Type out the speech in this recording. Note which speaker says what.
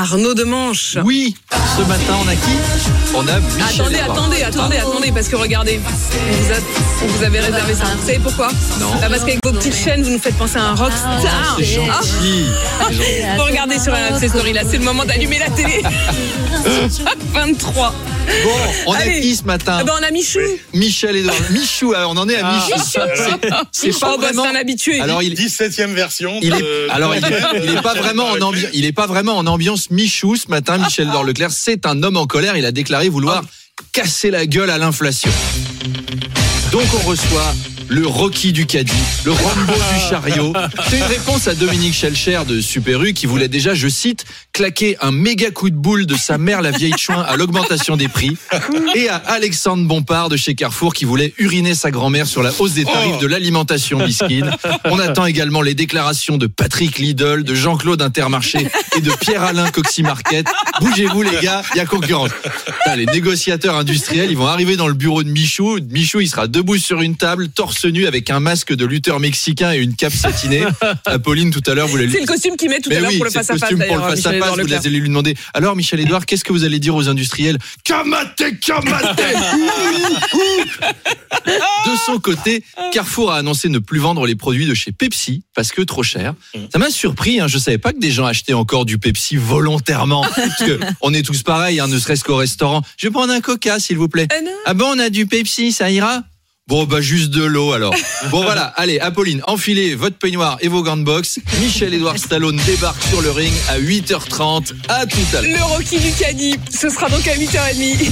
Speaker 1: Arnaud Demanche.
Speaker 2: Oui, ce matin on a qui? On a Michel
Speaker 1: Attendez, attendez, attendez, attendez, parce que regardez, on vous, a- on vous avait réservé ça. Vous savez pourquoi?
Speaker 2: Non.
Speaker 1: Ah, Parce qu'avec vos petites chaînes, vous nous faites penser à un rockstar.
Speaker 2: C'est gentil.
Speaker 1: Ah,
Speaker 2: c'est gentil.
Speaker 1: Faut regarder sur RMC Story, là, c'est le moment d'allumer la télé. 23.
Speaker 2: Bon, on a qui ce matin
Speaker 1: Ah ben, on a Michou.
Speaker 2: Michel Edouard. Michou, alors, on en est à Michou. C'est- C'est pas
Speaker 1: Oh, bah,
Speaker 2: vraiment.
Speaker 1: c'est un habitué.
Speaker 2: Alors il,
Speaker 3: 17ème version.
Speaker 2: il est,
Speaker 3: de-
Speaker 2: alors il,
Speaker 3: de-
Speaker 2: il est pas vraiment en ambiance. Il est pas vraiment en ambiance Michou ce matin. Michel Edouard Leclerc, c'est un homme en colère. Il a déclaré vouloir casser la gueule à l'inflation. Donc on reçoit le Rocky du caddie, le Rambo du chariot. C'est une réponse à Dominique Schelcher de Super U qui voulait déjà, je cite, claquer un méga coup de boule de sa mère la vieille chouin à l'augmentation des prix et à Alexandre Bompard de chez Carrefour qui voulait uriner sa grand-mère sur la hausse des tarifs de l'alimentation bisquine. On attend également les déclarations de Patrick Lidl, de Jean-Claude Intermarché et de Pierre-Alain Coxy Market. Bougez-vous les gars, il y a concurrence. Les négociateurs industriels, ils vont arriver dans le bureau de Michou. Michou, il sera debout sur une table, torse nu avec un masque de lutteur mexicain et une cape satinée. Apolline, tout à l'heure, vous l'avez
Speaker 1: C'est le costume qu'il met tout à l'heure
Speaker 2: oui,
Speaker 1: pour le
Speaker 2: c'est le
Speaker 1: face-à-face,
Speaker 2: costume pour le face-à-face, vous allez lui demander. Alors, Michel Edouard, qu'est-ce que vous allez dire aux industriels? Kamaté, kamaté De son côté, Carrefour a annoncé ne plus vendre les produits de chez Pepsi parce que trop cher. Ça m'a surpris, hein, je savais pas que des gens achetaient encore du Pepsi volontairement. Parce que on est tous pareils, hein, ne serait-ce qu'au restaurant. Je vais prendre un coca, s'il vous plaît.
Speaker 1: Non.
Speaker 2: Ah bon, on a du Pepsi, ça ira? Bon, bah, juste de l'eau, alors. Bon, voilà. Allez, Apolline, enfilez votre peignoir et vos gants de boxe. Michel Edouard Stallone débarque sur le ring à 8h30. À tout à l'heure.
Speaker 1: Le Rocky du Caddie, ce sera donc à 8h30.